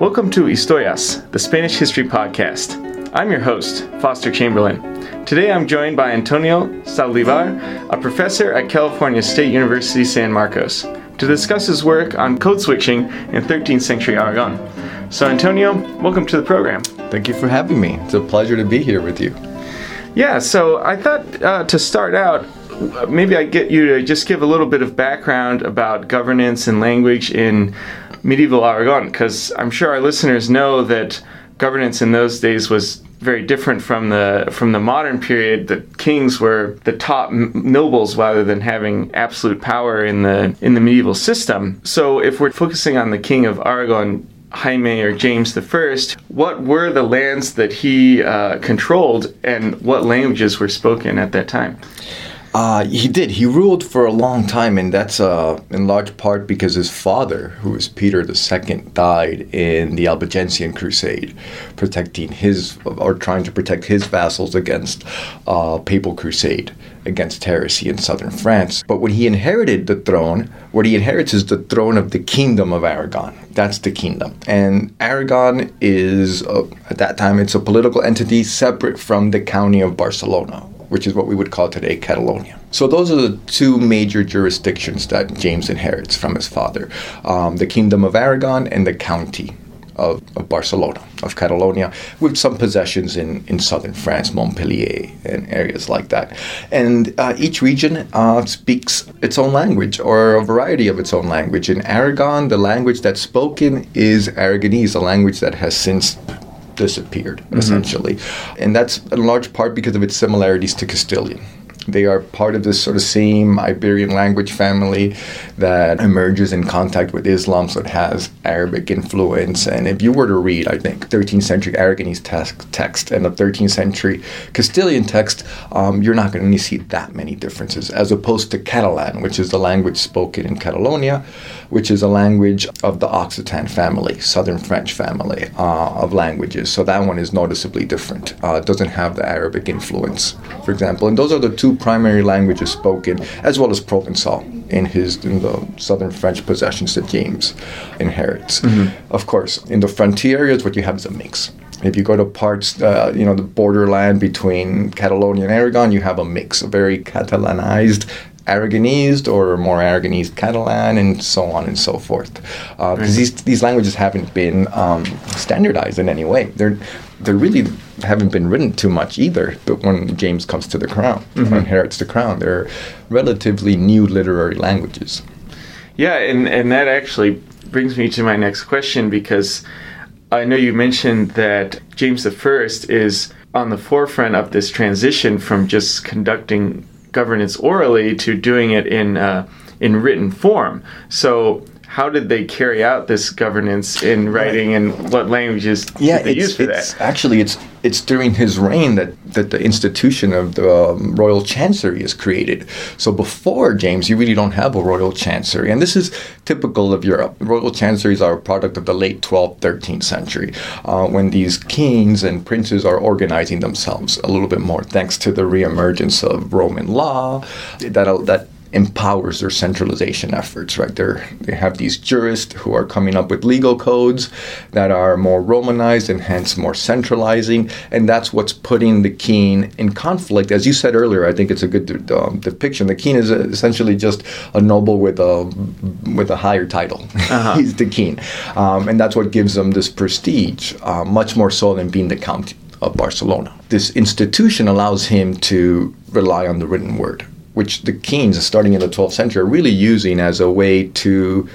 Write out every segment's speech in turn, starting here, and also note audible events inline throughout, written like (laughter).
Welcome to Historias, the Spanish History Podcast. I'm your host, Foster Chamberlain. Today I'm joined by Antonio Saldivar, a professor at California State University San Marcos, to discuss his work on code switching in 13th century Aragon. So, Antonio, welcome to the program. Thank you for having me. It's a pleasure to be here with you. Yeah, so I thought uh, to start out, maybe I get you to just give a little bit of background about governance and language in medieval Aragon, because I'm sure our listeners know that governance in those days was very different from the from the modern period. The kings were the top nobles rather than having absolute power in the in the medieval system. So if we're focusing on the king of Aragon, Jaime or James I, what were the lands that he uh, controlled and what languages were spoken at that time? Uh, he did. He ruled for a long time, and that's uh, in large part because his father, who was Peter II, died in the Albigensian Crusade, protecting his or trying to protect his vassals against uh, papal crusade against heresy in southern France. But when he inherited the throne, what he inherits is the throne of the Kingdom of Aragon. That's the kingdom, and Aragon is uh, at that time it's a political entity separate from the county of Barcelona which is what we would call today Catalonia. So those are the two major jurisdictions that James inherits from his father um, the Kingdom of Aragon and the County of, of, Barcelona, of Catalonia, with some possessions in, in southern France, Montpellier, and areas like that. And uh, each region uh, speaks its own language or a variety of its own language. In Aragon, the language that's spoken is Aragonese, a language that has since disappeared, mm-hmm. essentially. And that's in large part because of its similarities to Castilian. They are part of this sort of same Iberian language family that emerges in contact with Islam, so it has Arabic influence. And if you were to read, I think, 13th century Aragonese text and the 13th century Castilian text, um, you're not going to see that many differences, as opposed to Catalan, which is the language spoken in Catalonia, which is a language of the Occitan family, Southern French family uh, of languages. So that one is noticeably different. Uh, it doesn't have the Arabic influence, for example. And those are the two primary languages spoken, as well as Provençal in his in the southern French possessions that James inherits. Mm-hmm. Of course, in the frontier areas, what you have is a mix. If you go to parts, uh, you know, the borderland between Catalonia and Aragon, you have a mix, a very Catalanized Aragonese or more Aragonese Catalan, and so on and so forth. Because uh, mm-hmm. these these languages haven't been um, standardized in any way. They're they really haven't been written too much either. But when James comes to the crown, mm-hmm. inherits the crown, they're relatively new literary languages. Yeah, and and that actually brings me to my next question because I know you mentioned that James I is on the forefront of this transition from just conducting governance orally to doing it in uh, in written form. So how did they carry out this governance in writing and what languages yeah, did they use for that? Actually, it's it's during his reign that, that the institution of the um, royal chancery is created. So before James, you really don't have a royal chancery. And this is typical of Europe. Royal chanceries are a product of the late 12th, 13th century, uh, when these kings and princes are organizing themselves a little bit more thanks to the reemergence of Roman law that, that empowers their centralization efforts, right? They're, they have these jurists who are coming up with legal codes that are more Romanized and hence more centralizing, and that's what's putting the king in conflict. As you said earlier, I think it's a good um, depiction. The king is essentially just a noble with a with a higher title. Uh-huh. (laughs) He's the king, um, and that's what gives him this prestige, uh, much more so than being the count of Barcelona. This institution allows him to rely on the written word which the kings, starting in the 12th century, are really using as a way to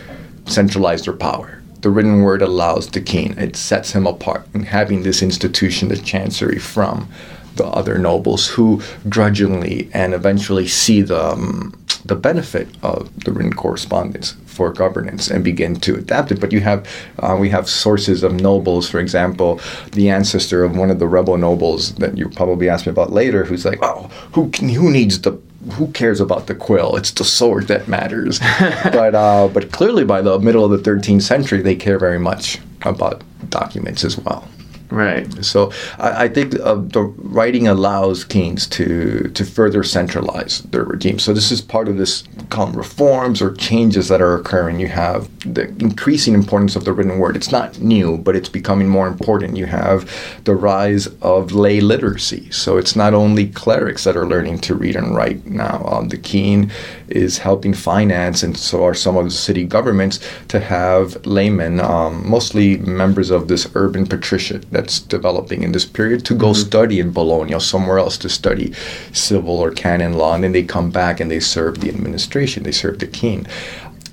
centralize their power. The written word allows the king, it sets him apart in having this institution, the chancery, from the other nobles who grudgingly and eventually see the, um, the benefit of the written correspondence for governance and begin to adapt it. But you have uh, we have sources of nobles, for example, the ancestor of one of the rebel nobles that you probably ask me about later, who's like, oh, who who needs the who cares about the quill? It's the sword that matters. (laughs) but uh, but clearly, by the middle of the 13th century, they care very much about documents as well. Right. So I, I think uh, the writing allows kings to to further centralize their regime. So this is part of this call reforms or changes that are occurring. You have the increasing importance of the written word. It's not new, but it's becoming more important. You have the rise of lay literacy. So it's not only clerics that are learning to read and write now. Um, the king is helping finance, and so are some of the city governments, to have laymen, um, mostly members of this urban patriciate that's developing in this period, to go mm-hmm. study in Bologna or somewhere else to study civil or canon law, and then they come back and they serve the administration, they serve the king.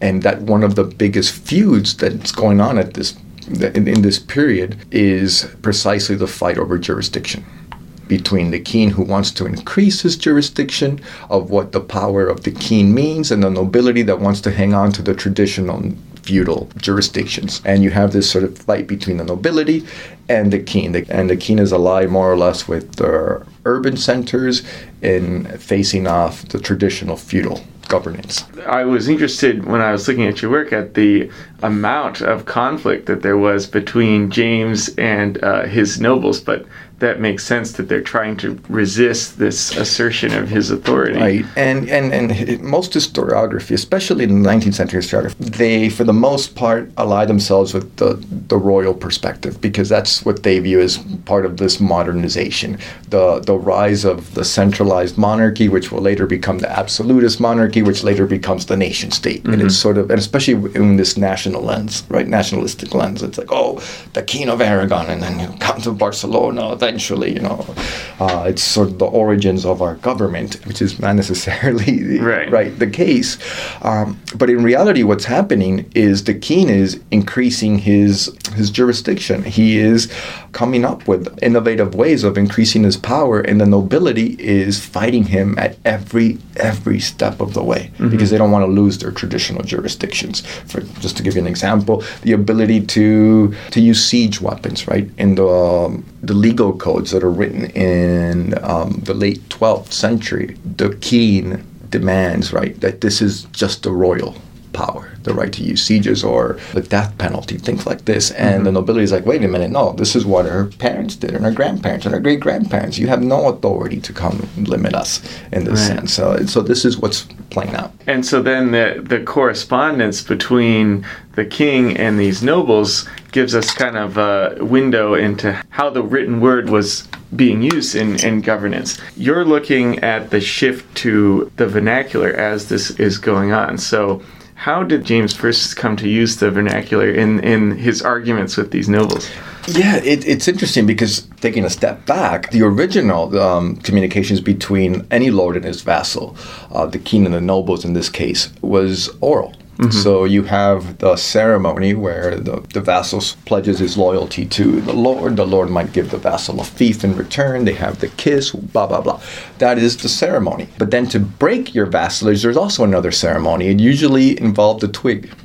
And that one of the biggest feuds that's going on at this in, in this period is precisely the fight over jurisdiction between the king who wants to increase his jurisdiction of what the power of the king means and the nobility that wants to hang on to the traditional feudal jurisdictions. And you have this sort of fight between the nobility and the king. And the king is allied more or less with the urban centers in facing off the traditional feudal governance. I was interested when I was looking at your work at the amount of conflict that there was between James and uh, his nobles, but that makes sense that they're trying to resist this assertion of his authority. Right, and and and most historiography, especially in the 19th century historiography, they for the most part ally themselves with the the royal perspective because that's what they view as part of this modernization, the the rise of the centralized monarchy, which will later become the absolutist monarchy, which later becomes the nation state, mm-hmm. and it's sort of and especially in this national lens, right, nationalistic lens, it's like oh, the King of Aragon, and then you come to Barcelona. Eventually, you know, uh, it's sort of the origins of our government, which is not necessarily (laughs) right, right the case. Um, but in reality, what's happening is the king is increasing his his jurisdiction. He is coming up with innovative ways of increasing his power, and the nobility is fighting him at every every step of the way mm-hmm. because they don't want to lose their traditional jurisdictions. For just to give you an example, the ability to to use siege weapons, right, in the um, the legal codes that are written in um, the late 12th century, the king demands, right, that this is just the royal power, the right to use sieges or the death penalty, things like this. And mm-hmm. the nobility is like, wait a minute, no, this is what our parents did and our grandparents and our great grandparents. You have no authority to come limit us in this right. sense. So, so this is what's playing out. And so then the, the correspondence between the king and these nobles gives us kind of a window into how the written word was being used in, in governance. You're looking at the shift to the vernacular as this is going on. So how did James first come to use the vernacular in, in his arguments with these nobles? Yeah, it, it's interesting because taking a step back, the original um, communications between any lord and his vassal, uh, the king and the nobles in this case, was oral. Mm-hmm. So you have the ceremony where the, the vassal pledges his loyalty to the Lord. The Lord might give the vassal a fief in return. They have the kiss, blah, blah, blah. That is the ceremony. But then to break your vassalage, there's also another ceremony. It usually involved a twig. (laughs)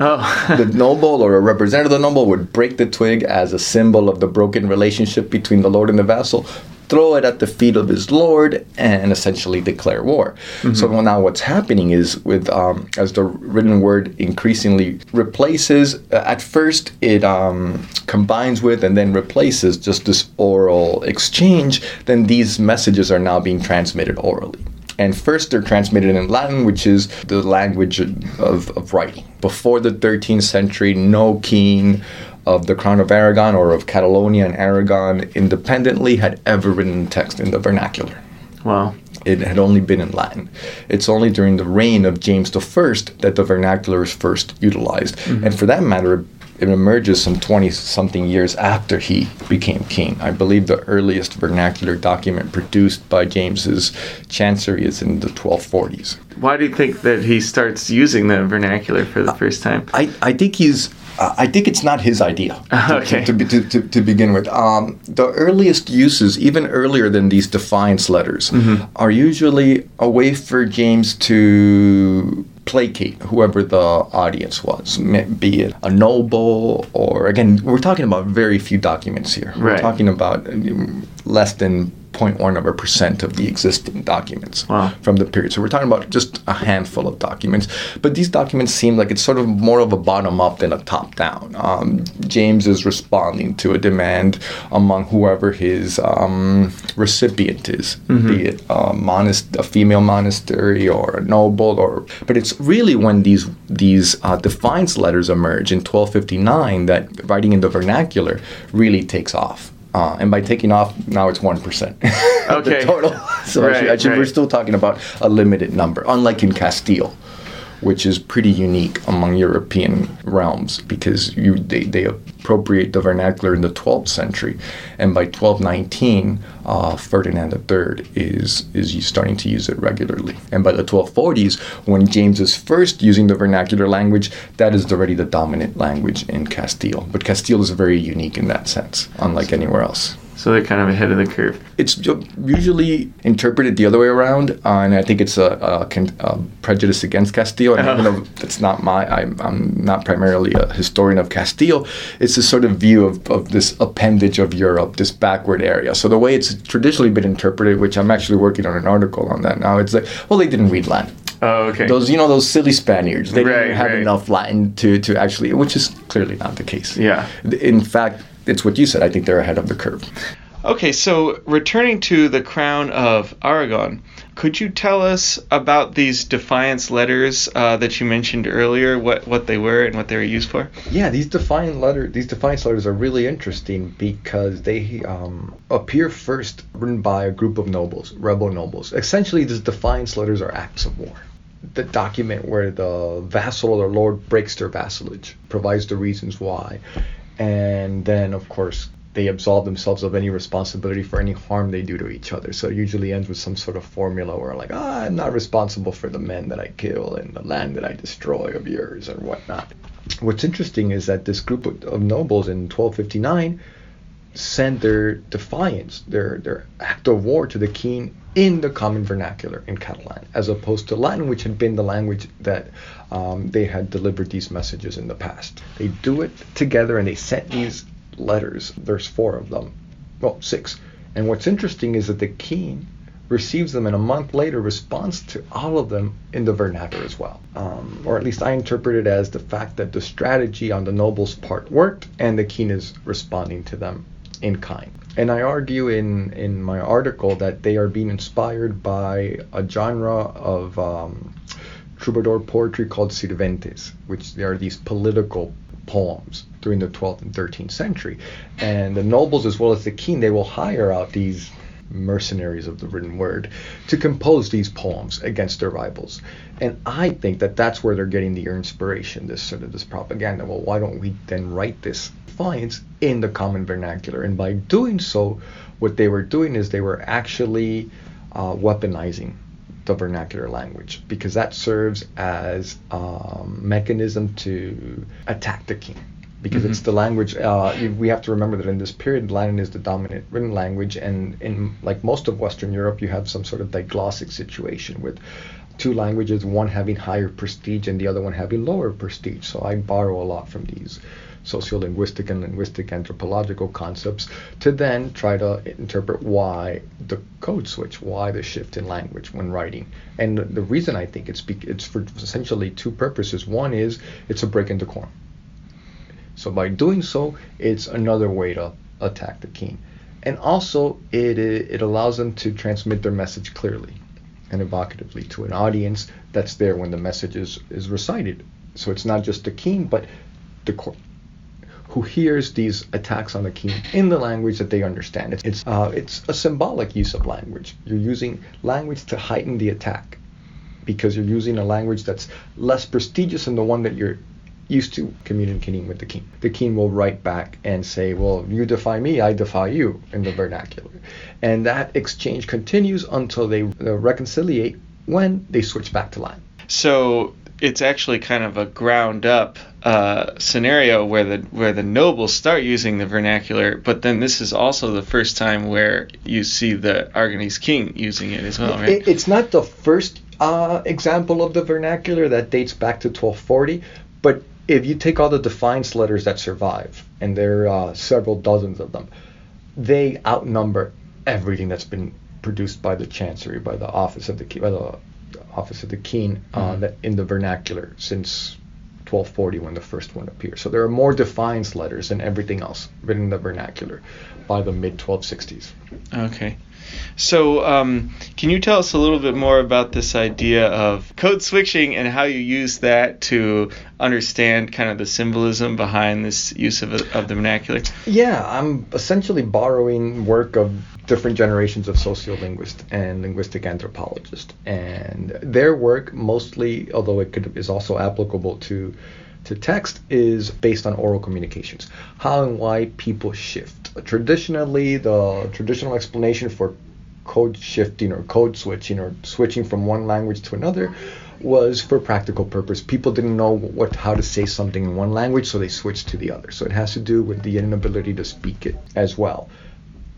Oh. (laughs) the noble or a representative of the noble would break the twig as a symbol of the broken relationship between the Lord and the vassal, throw it at the feet of his lord and essentially declare war. Mm-hmm. So now what's happening is with um, as the written word increasingly replaces. Uh, at first, it um, combines with and then replaces just this oral exchange. Then these messages are now being transmitted orally. And first, they're transmitted in Latin, which is the language of, of writing. Before the 13th century, no king of the Crown of Aragon or of Catalonia and Aragon independently had ever written text in the vernacular. Wow. It had only been in Latin. It's only during the reign of James I that the vernacular is first utilized. Mm-hmm. And for that matter, it emerges some 20 something years after he became king. I believe the earliest vernacular document produced by James's chancery is in the 1240s. Why do you think that he starts using the vernacular for the first time? I, I think he's I think it's not his idea (laughs) okay. to, to, to, to, begin with. Um, the earliest uses, even earlier than these defiance letters, mm-hmm. are usually a way for James to placate whoever the audience was, be it a noble or, again, we're talking about very few documents here. We're talking about um, less than 0.1 of a percent of the existing documents Wow. from the period. So we're talking about just a handful of documents. But these documents seem like it's sort of more of a bottom up than a top down. Um, James is responding to a demand among whoever his um, recipient is, be it a, monast- a female monastery or a noble, or but it's really when these these uh, defiance letters emerge in 1259 that writing in the vernacular really takes off. Uh, and by taking off, now it's one percent. (laughs) Okay. the total. (laughs) So Right, actually, actually we're still talking about a limited number, unlike in Castile, which is pretty unique among European realms because you they, they appropriate the vernacular in the 12th century, and by 1219, uh, Ferdinand III is is starting to use it regularly, and by the 1240s, when James is first using the vernacular language, that is already the dominant language in Castile. But Castile is very unique in that sense, unlike anywhere else So they're kind of ahead of the curve. it's usually interpreted the other way around, uh, and I think it's a, a, con- a prejudice against Castile. And even though that's not my, I'm, I'm not primarily a historian of Castile. It's this sort of view of, of this appendage of Europe, this backward area. So the way it's traditionally been interpreted, which I'm actually working on an article on that now, it's like, well, they didn't read Latin. Oh, okay. Those, you know, those silly Spaniards. They Right, didn't have right. enough Latin to, to actually, which is clearly not the case. Yeah. In fact, it's what you said. I think they're ahead of the curve. Okay, so returning to the crown of Aragon, could you tell us about these defiance letters uh, that you mentioned earlier? What what they were and what they were used for? Yeah, these defiant letter, these defiance letters are really interesting because they um, appear first written by a group of nobles, rebel nobles. Essentially, these defiance letters are acts of war. The document where the vassal or the lord breaks their vassalage, provides the reasons why, and then of course they absolve themselves of any responsibility for any harm they do to each other. So it usually ends with some sort of formula where like, ah, I'm not responsible for the men that I kill and the land that I destroy of yours and whatnot. What's interesting is that this group of nobles in 1259 sent their defiance, their their act of war to the king in the common vernacular in Catalan, as opposed to Latin, which had been the language that um, they had delivered these messages in the past. They do it together and they sent these letters. There's four of them, well, six. And what's interesting is that the king receives them and a month later responds to all of them in the vernacular as well. Um, or at least I interpret it as the fact that the strategy on the noble's part worked and the king is responding to them in kind. And I argue in, in my article that they are being inspired by a genre of um, troubadour poetry called sirventes, which are these political poems during the 12th and 13th century. And the nobles, as well as the king, they will hire out these mercenaries of the written word to compose these poems against their rivals. And I think that that's where they're getting the inspiration, this sort of this propaganda. Well, why don't we then write this defiance in the common vernacular? And by doing so, what they were doing is they were actually uh, weaponizing the vernacular language because that serves as a um, mechanism to attack the king. Because it's the language uh, we have to remember that in this period latin is the dominant written language and in like most of western europe you have some sort of diglossic situation with two languages one having higher prestige and the other one having lower prestige. So i borrow a lot from these sociolinguistic and linguistic anthropological concepts to then try to interpret why the code switch, why the shift in language when writing. And the- reason I think it's it's for essentially two purposes. One is it's a break in decorum. So by doing so, it's another way to attack the king. And also, it, it allows them to transmit their message clearly and evocatively to an audience that's there when the message is, is recited. So it's not just the king, but the court who hears these attacks on the king in the language that they understand. It's it's, uh, it's a symbolic use of language. You're using language to heighten the attack because you're using a language that's less prestigious than the one that you're used to communicating with the king. The king will write back and say, "Well, you defy me, I defy you," in the vernacular, and that exchange continues until they reconciliate when they switch back to Latin. So it's actually kind of a ground up uh, scenario where the where the nobles start using the vernacular, but then this is also the first time where you see the Aragonese king using it as well, right? It, it's not the first uh, example of the vernacular that dates back to 1240, but if you take all the defiance letters that survive, and there are uh, several dozens of them, they outnumber everything that's been produced by the chancery, by the office of the by the office of the king, uh, Mhm. that in the vernacular since 1240 when the first one appears. So there are more defiance letters than everything else written in the vernacular by the mid 1260s. Okay. So, um, can you tell us a little bit more about this idea of code switching and how you use that to understand kind of the symbolism behind this use of, of the vernacular? Yeah, I'm essentially borrowing work of different generations of sociolinguists and linguistic anthropologists, and their work mostly, although it could, is also applicable to to text, is based on oral communications. How and why people shift. Traditionally, the traditional explanation for code shifting or code switching or switching from one language to another was for practical purpose. People didn't know what how to say something in one language, so they switched to the other. So it has to do with the inability to speak it as well.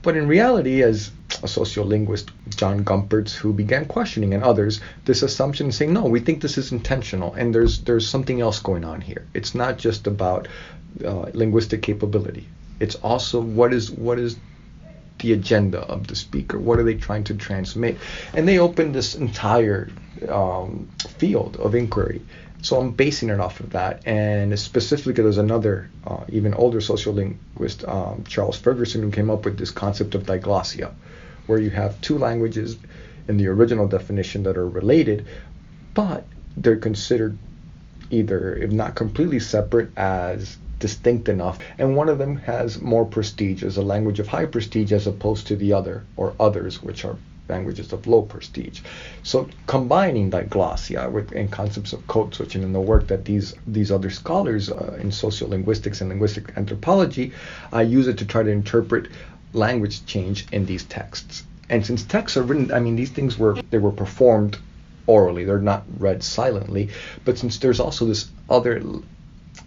But in reality, as a sociolinguist, John Gumperz, who began questioning, and others, this assumption saying, no, we think this is intentional, and there's there's something else going on here. It's not just about uh, linguistic capability. It's also what is what is the agenda of the speaker? What are they trying to transmit? And they open this entire um, field of inquiry. So I'm basing it off of that. And specifically, there's another, uh, even older sociolinguist, um, Charles Ferguson, who came up with this concept of diglossia, where you have two languages in the original definition that are related, but they're considered either, if not completely separate, as distinct enough. And one of them has more prestige as a language of high prestige as opposed to the other or others, which are languages of low prestige. So combining diglossia with concepts of code switching and the work that these these other scholars uh, in sociolinguistics and linguistic anthropology, I use it to try to interpret language change in these texts. And since texts are written, I mean, these things were they were performed orally; they're not read silently. But since there's also this other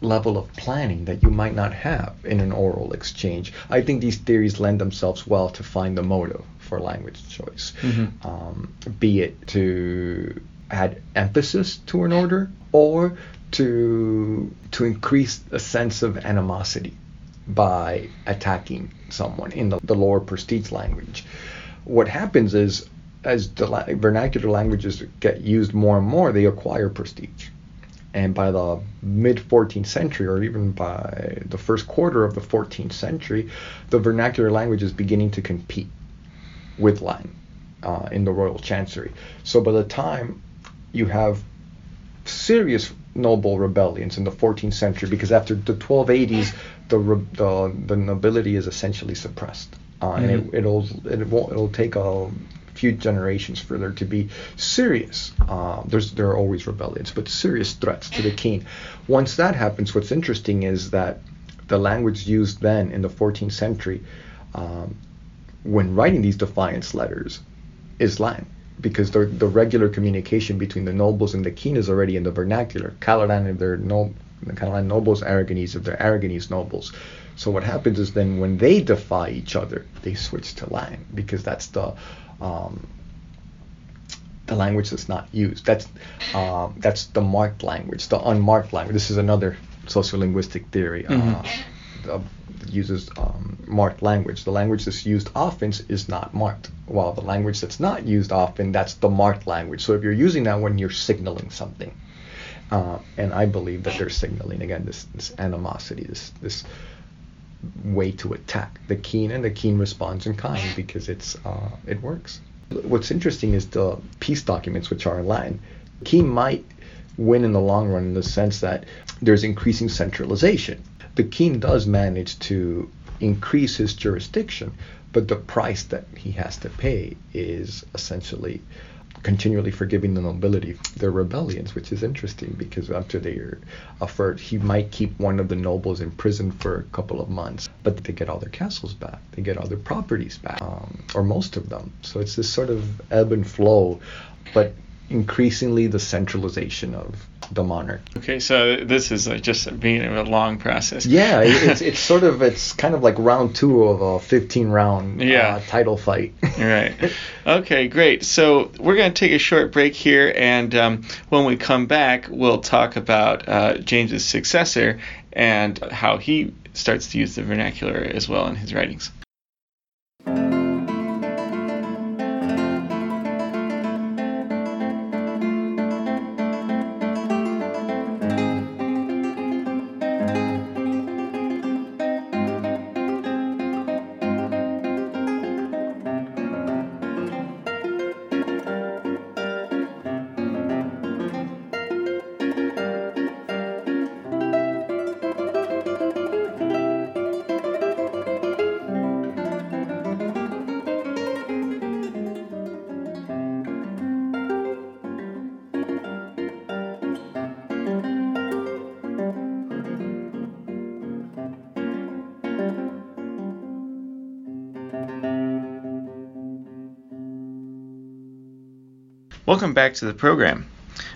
level of planning that you might not have in an oral exchange, I think these theories lend themselves well to find the motive for language choice, Mhm. um, be it to add emphasis to an order or to to increase a sense of animosity by attacking someone in the, the lower prestige language. What happens is, as the la- vernacular languages get used more and more, they acquire prestige. And by the mid 14th century, or even by the first quarter of the 14th century, the vernacular language is beginning to compete with Latin uh, in the royal chancery. So by the time you have serious noble rebellions in the 14th century, because after the 1280s, the re- the, the nobility is essentially suppressed, uh, and Mhm. it, it'll it won't it'll take a few generations for there to be serious. There's there are always rebellions, but serious threats to the king. Once that happens, what's interesting is that the language used then in the 14th century, um, when writing these defiance letters, is Latin because the the regular communication between the nobles and the king is already in the vernacular. Catalan if they're no the Catalan nobles, Aragonese if they're Aragonese nobles. So what happens is then when they defy each other, they switch to Latin because that's the um, the language that's not used. That's um, that's the marked language, the unmarked language. This is another sociolinguistic theory. Uh, Mhm. uh, uses um, marked language. The language that's used often is not marked, while the language that's not used often, that's the marked language. So if you're using that one, you're signaling something. Uh, and I believe that they're signaling again this, this animosity, this this way to attack the keen, and the keen responds in kind because it's uh, it works. What's interesting is the peace documents, which are in Latin. Keen might win in the long run in the sense that there's increasing centralization. The king does manage to increase his jurisdiction, but the price that he has to pay is essentially continually forgiving the nobility their rebellions, which is interesting because after they're offered, he might keep one of the nobles in prison for a couple of months, but they get all their castles back, they get all their properties back, um, or most of them. So it's this sort of ebb and flow, but increasingly the centralization of the monarch. Okay, so this is uh, just being a long process. Yeah, it's (laughs) it's sort of it's kind of like round two of a 15 round Yeah. uh, title fight. right. (laughs) Okay, great. So we're going to take a short break here, and um, when we come back, we'll talk about uh, James's successor and how he starts to use the vernacular as well in his writings. Welcome back to the program.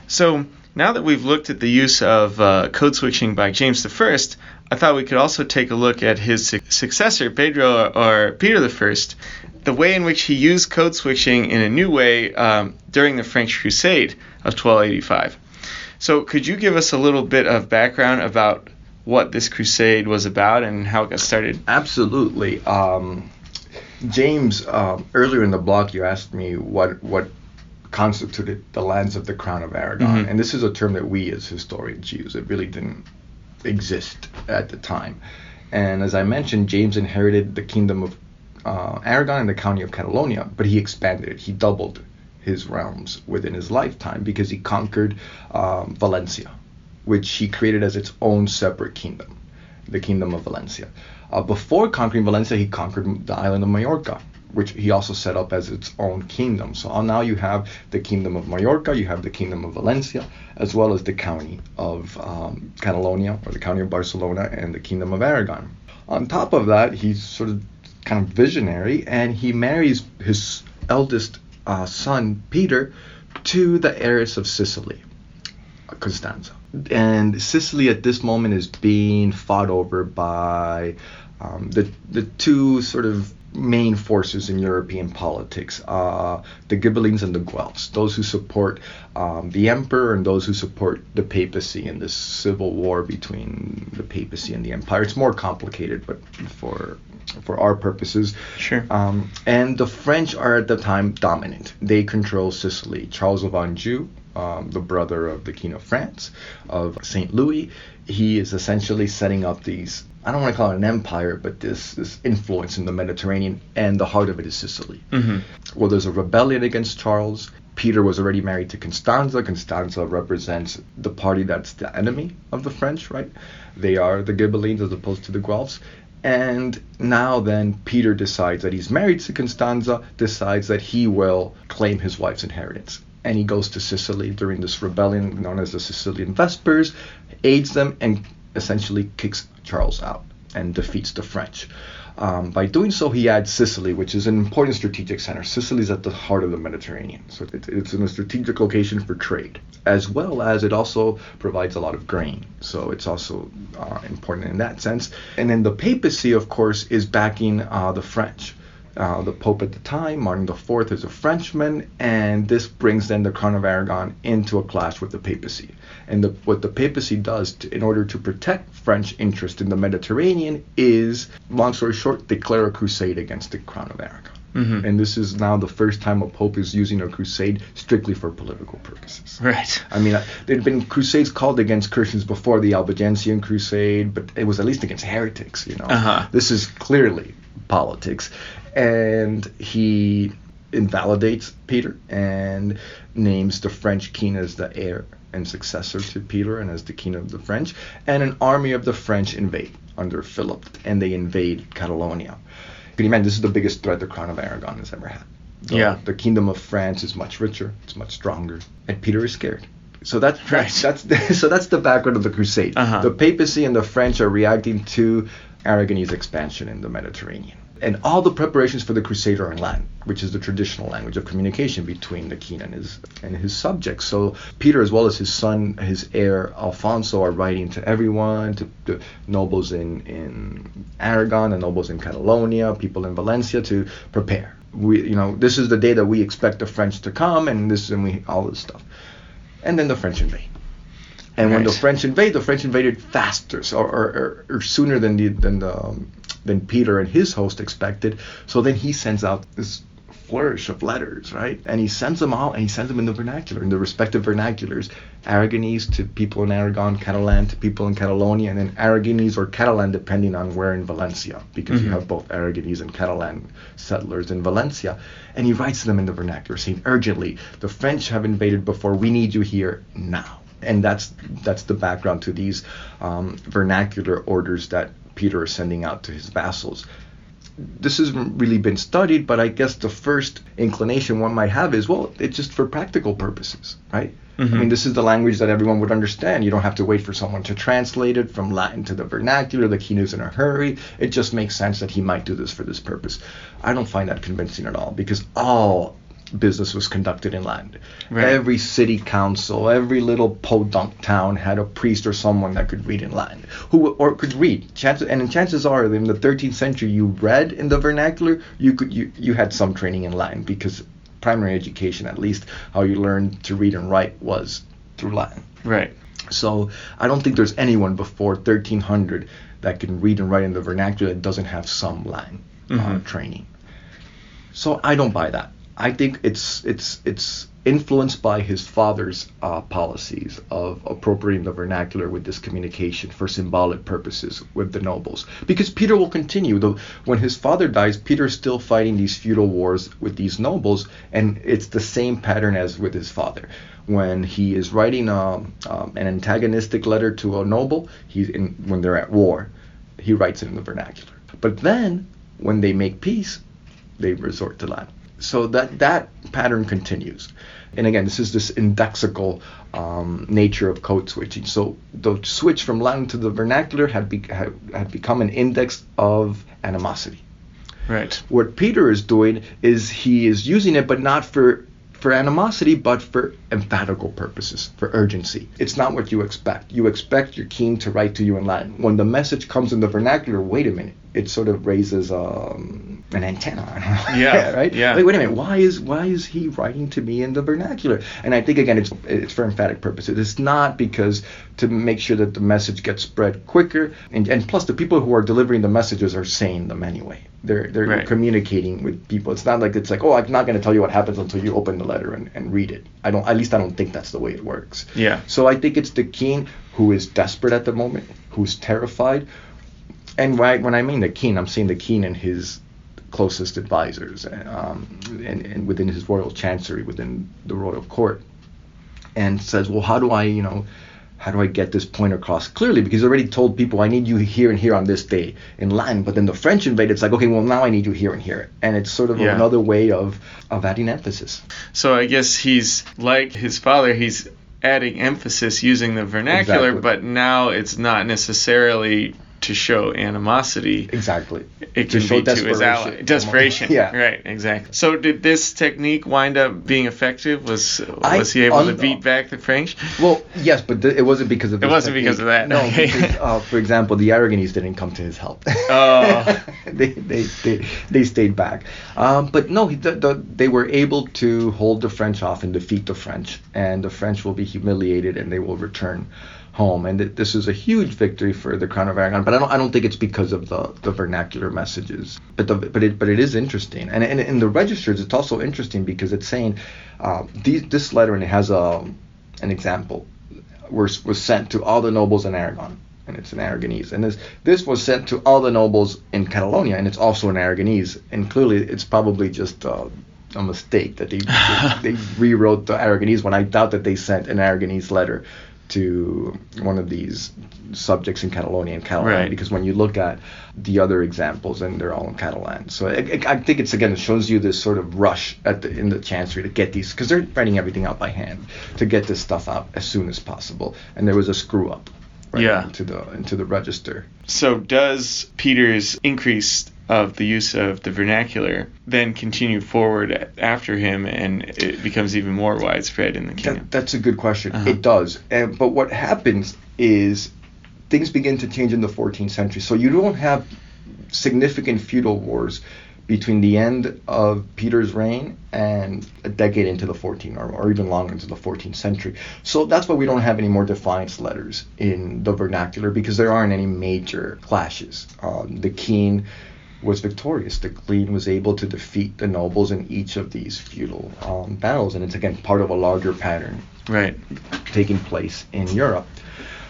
So, now that we've looked at the use of uh, code switching by James I, I thought we could also take a look at his su- successor, Pedro or Peter I, the way in which he used code switching in a new way um, during the French Crusade of 1285. So, could you give us a little bit of background about what this crusade was about and how it got started? Absolutely. Um, James, um, earlier in the blog, you asked me what what constituted the lands of the Crown of Aragon, Mhm. and this is a term that we as historians use. It really didn't exist at the time. And as I mentioned, James inherited the kingdom of uh, Aragon and the county of Catalonia, but he expanded it. He doubled his realms within his lifetime because he conquered um, Valencia, which he created as its own separate kingdom, the kingdom of Valencia. Uh, before conquering Valencia, he conquered the island of Majorca, which he also set up as its own kingdom. So now you have the kingdom of Majorca, you have the kingdom of Valencia, as well as the county of um, Catalonia, or the county of Barcelona, and the kingdom of Aragon. On top of that, he's sort of kind of visionary, and he marries his eldest uh, son, Peter, to the heiress of Sicily, Constanza. And Sicily at this moment is being fought over by um, the the two sort of main forces in European politics: uh, the Ghibellines and the Guelphs, those who support um, the emperor and those who support the papacy in this civil war between the papacy and the empire. It's more complicated, but for for our purposes, Sure. um, and the French are at the time dominant. They control Sicily. Charles of Anjou, um, the brother of the King of France, of Saint Louis, he is essentially setting up these. I don't want to call it an empire, but this this influence in the Mediterranean, and the heart of it is Sicily. hmm Well, there's a rebellion against Charles. Peter was already married to Constanza. Constanza represents the party that's the enemy of the French, right? They are the Ghibellines as opposed to the Guelphs. And now then, Peter decides that he's married to Constanza, decides that he will claim his wife's inheritance. And he goes to Sicily during this rebellion known as the Sicilian Vespers, aids them, and essentially kicks Charles out and defeats the French. Um, by doing so, he adds Sicily, which is an important strategic center. Sicily is at the heart of the Mediterranean, so it, it's in a strategic location for trade, as well as it also provides a lot of grain. So it's also uh, important in that sense. And then the papacy, of course, is backing uh, the French. Uh, the Pope at the time, Martin IV, is a Frenchman, and this brings then the Crown of Aragon into a clash with the papacy. And the, what the papacy does to, in order to protect French interest in the Mediterranean is, long story short, declare a crusade against the Crown of Aragon. Mhm. And this is now the first time a pope is using a crusade strictly for political purposes. Right. I mean, uh, there'd been crusades called against Christians before the Albigensian Crusade, but it was at least against heretics, you know. Uh-huh. This is clearly politics. And he invalidates Peter and names the French king as the heir and successor to Peter and as the king of the French. And an army of the French invade under Philip, and they invade Catalonia. Can you imagine? This is the biggest threat the crown of Aragon has ever had. The, Yeah. The kingdom of France is much richer, it's much stronger, and Peter is scared. So that's (laughs) Right. that's, that's (laughs) so that's the background of the crusade. Uh-huh. The papacy and the French are reacting to Aragonese expansion in the Mediterranean. And all the preparations for the crusade are in Latin, which is the traditional language of communication between the king and his and his subjects. So Peter, as well as his son, his heir Alfonso, are writing to everyone, to the nobles in in Aragon, the nobles in Catalonia, people in Valencia, to prepare. We, you know, this is the day that we expect the French to come, and this and we all this stuff. And then the French invade. And when the French invade, the French invaded faster, so, or, or, or sooner than the than the um, than Peter and his host expected. So then he sends out this flourish of letters, right? And he sends them all, and he sends them in the vernacular, in the respective vernaculars. Aragonese to people in Aragon, Catalan to people in Catalonia, and then Aragonese or Catalan depending on where in Valencia, because you Mhm. have both Aragonese and Catalan settlers in Valencia. And he writes to them in the vernacular, saying urgently, the French have invaded before. We need you here now. And that's that's the background to these um, vernacular orders that Peter is sending out to his vassals this hasn't really been studied, but I guess the first inclination one might have is, well, it's just for practical purposes, right? Mhm. I mean, this is the language that everyone would understand. You don't have to wait for someone to translate it from Latin to the vernacular. The king is in a hurry. It just makes sense that he might do this for this purpose. I don't find that convincing at all because all business was conducted in Latin. Right. Every city council, every little podunk town had a priest or someone that could read in Latin, who or could read. Chances and chances are, in the 13th century, you read in the vernacular. You could you you had some training in Latin because primary education, at least how you learned to read and write, was through Latin. Right. So I don't think there's anyone before 1300 that can read and write in the vernacular that doesn't have some Latin uh, Mhm. training. So I don't buy that. I think it's it's it's influenced by his father's uh, policies of appropriating the vernacular with this communication for symbolic purposes with the nobles. Because Peter will continue. The, when his father dies, Peter's still fighting these feudal wars with these nobles, and it's the same pattern as with his father. When he is writing um, um, an antagonistic letter to a noble, he's in, when they're at war, he writes it in the vernacular. But then, when they make peace, they resort to Latin. So that that pattern continues. And again, this is this indexical um, nature of code switching. So the switch from Latin to the vernacular had, be, had, had become an index of animosity. Right. What Peter is doing is he is using it, but not for for animosity, but for emphatical purposes, for urgency. It's not what you expect. You expect your king to write to you in Latin. When the message comes in the vernacular, wait a minute. It sort of raises um, an antenna. (laughs) Yeah, right. yeah. Wait, wait a minute. Why is why is he writing to me in the vernacular? And I think again, it's it's for emphatic purposes. It's not because to make sure that the message gets spread quicker. And and plus, the people who are delivering the messages are saying them anyway. They're they're Right. communicating with people. It's not like it's like, oh, I'm not going to tell you what happens until you open the letter and, and read it. I don't. At least I don't think that's the way it works. Yeah. So I think it's the king who is desperate at the moment, who's terrified. And when I, when I mean the king, I'm saying the king and his closest advisors, um, and, and within his royal chancery, within the royal court, and says, well, how do I, you know, how do I get this point across clearly? Because he already told people, I need you here and here on this day in Latin. But then the French invade, it's like, okay, well, now I need you here and here. And it's sort of Yeah. another way of, of adding emphasis. So I guess he's like his father. He's adding emphasis using the vernacular, Exactly. but now it's not necessarily to show animosity. Exactly. It To can show be to his ally. desperation. Desperation. Yeah. Right. Exactly. So did this technique wind up being effective? Was I- was he able to beat back the French? Well, yes, but th- it wasn't because of It wasn't because of that, No, okay. because, uh, for example, the Aragonese didn't come to his help. Oh. (laughs) they, they, they, they stayed back. Um, but no, he, the, the, they were able to hold the French off and defeat the French, and the French will be humiliated and they will return home. And th- this is a huge victory for the Crown of Aragon. But I don't, I don't think it's because of the, the vernacular messages. But the, but it, but it is interesting. And, and in the registers, it's also interesting because it's saying uh, these, this letter and it has a an example was was sent to all the nobles in Aragon, and it's in Aragonese. And this this was sent to all the nobles in Catalonia, and it's also in Aragonese. And clearly, it's probably just uh, a mistake that they, they (laughs) they rewrote the Aragonese one. I doubt that they sent an Aragonese letter to one of these subjects in Catalonia and Catalan Right. because when you look at the other examples and they're all in Catalan so I, I I think it's again it shows you this sort of rush at the in the chancery to get these because they're writing everything out by hand to get this stuff out as soon as possible and there was a screw up right Yeah. into the into the register So does Peter's increase of the use of the vernacular then continue forward after him, and it becomes even more widespread in the kingdom? That, that's a good question. Uh-huh. It does. And, but what happens is things begin to change in the 14th century. So you don't have significant feudal wars between the end of Peter's reign and a decade into the 14th or, or even longer into the 14th century. So that's why we don't have any more defiance letters in the vernacular because there aren't any major clashes. Um, the king was victorious. The Queen was able to defeat the nobles in each of these feudal um, battles, and it's again part of a larger pattern Right. taking place in Europe.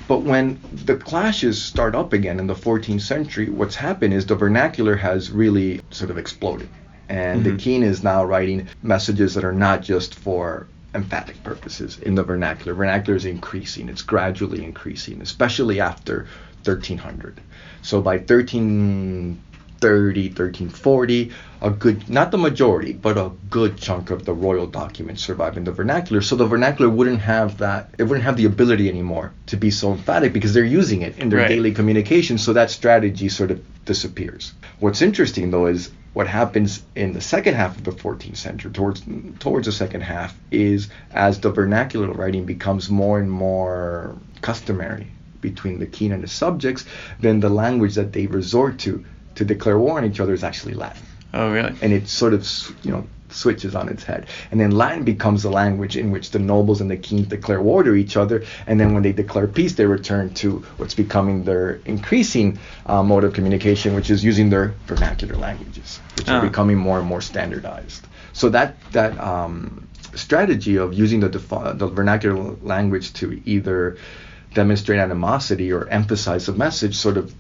But when the clashes start up again in the 14th century, what's happened is the vernacular has really sort of exploded. And the Mhm. king is now writing messages that are not just for emphatic purposes in the vernacular. Vernacular is increasing, it's gradually increasing, especially after 1300. So by 1330, 1340, a good, not the majority, but a good chunk of the royal documents survive in the vernacular. So the vernacular wouldn't have that, it wouldn't have the ability anymore to be so emphatic because they're using it in their Right. daily communication. So that strategy sort of disappears. What's interesting though is what happens in the second half of the 14th century, towards towards the second half, is as the vernacular writing becomes more and more customary between the king and the subjects, then the language that they resort to to declare war on each other is actually Latin. Oh, really? And it sort of, you know, switches on its head. And then Latin becomes the language in which the nobles and the kings declare war to each other. And then when they declare peace, they return to what's becoming their increasing uh, mode of communication, which is using their vernacular languages, which are Ah. becoming more and more standardized. So that that um, strategy of using the defi- the vernacular language to either demonstrate animosity or emphasize a message sort of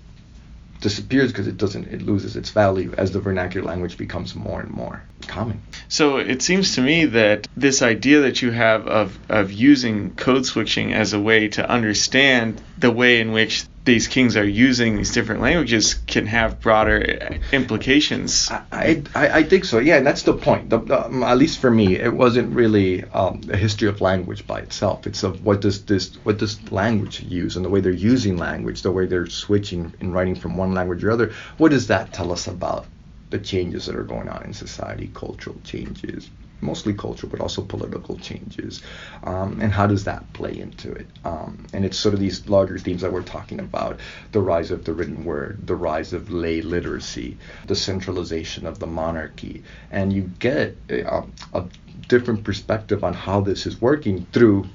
disappears because it doesn't it loses its value as the vernacular language becomes more and more common. So it seems to me that this idea that you have of, of using code switching as a way to understand the way in which these kings are using these different languages can have broader implications. I, I, I think so. Yeah, and that's the point. The, um, at least for me, it wasn't really um, a history of language by itself. It's of what does this what does language use and the way they're using language, the way they're switching and writing from one language or other. What does that tell us about the changes that are going on in society, cultural changes, mostly cultural, but also political changes, um, and how does that play into it? Um, and it's sort of these larger themes that we're talking about: the rise of the written word, the rise of lay literacy, the centralization of the monarchy, and you get a, a different perspective on how this is working through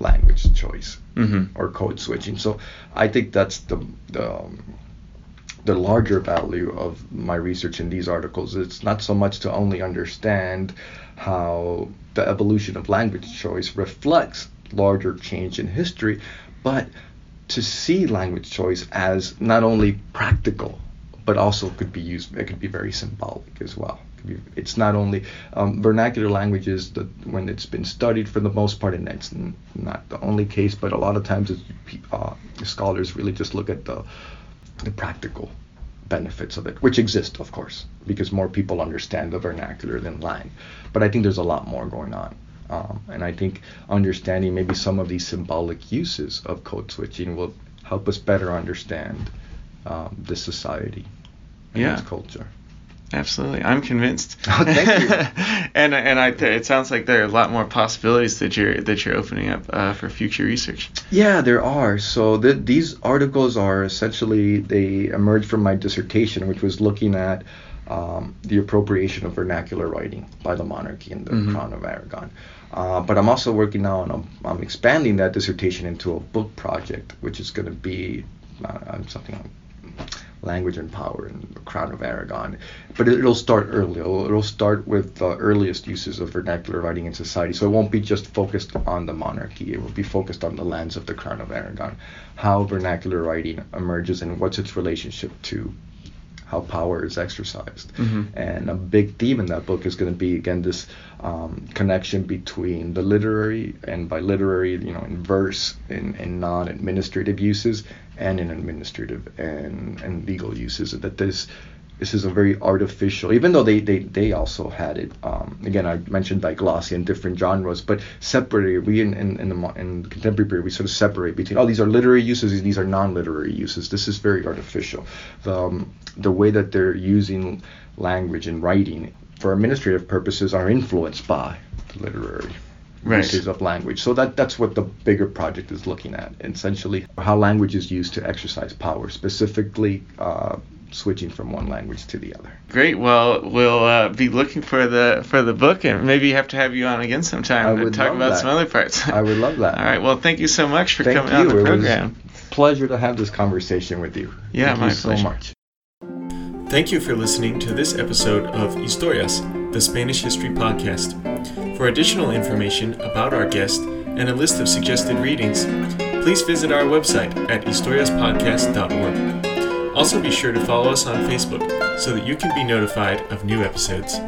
language choice Mhm. or code switching. So I think that's the the um, the larger value of my research in these articles. It's not so much to only understand how the evolution of language choice reflects larger change in history, but to see language choice as not only practical, but also could be used. It could be very symbolic as well. It's not only um, vernacular languages that when it's been studied for the most part, and that's not the only case, but a lot of times uh, scholars really just look at the the practical benefits of it, which exist, of course, because more people understand the vernacular than Latin. But I think there's a lot more going on. Um, and I think understanding maybe some of these symbolic uses of code switching will help us better understand um, this society and Yeah. its culture. Absolutely, I'm convinced. Oh, thank you. (laughs) and and I it sounds like there are a lot more possibilities that you're that you're opening up uh, for future research. Yeah, there are. So th- these articles are essentially they emerged from my dissertation, which was looking at um, the appropriation of vernacular writing by the monarchy and the Mhm. Crown of Aragon. Uh, but I'm also working now on a, I'm expanding that dissertation into a book project, which is going to be uh, something on language and power and the Crown of Aragon. But it, it'll start early. It'll, it'll start with the earliest uses of vernacular writing in society. So it won't be just focused on the monarchy. It will be focused on the lands of the Crown of Aragon, how vernacular writing emerges and what's its relationship to how power is exercised. Mhm. And a big theme in that book is going to be again this um, connection between the literary and by literary, you know, in verse in, in non-administrative uses and in administrative and, and legal uses. That this this is a very artificial, even though they, they, they also had it. Um, again, I mentioned diglossia in different genres, but separated. We in, in, in the in contemporary period we sort of separate between oh these are literary uses, and these are non-literary uses. This is very artificial. The um, the way that they're using language and writing for administrative purposes are influenced by the literary Right. uses of language. So that that's what the bigger project is looking at. Essentially, how language is used to exercise power, specifically uh, switching from one language to the other. Great. Well, we'll uh, be looking for the for the book, and maybe have to have you on again sometime to talk about that. some other parts. I would love that. (laughs) All right. Well, thank you so much for Thank coming on you. the It was program. pleasure to have this conversation with you. Yeah, Thank my you so pleasure. much. Thank you for listening to this episode of Historias, the Spanish History Podcast. For additional information about our guest and a list of suggested readings, please visit our website at historiaspodcast.org. Also, be sure to follow us on Facebook so that you can be notified of new episodes.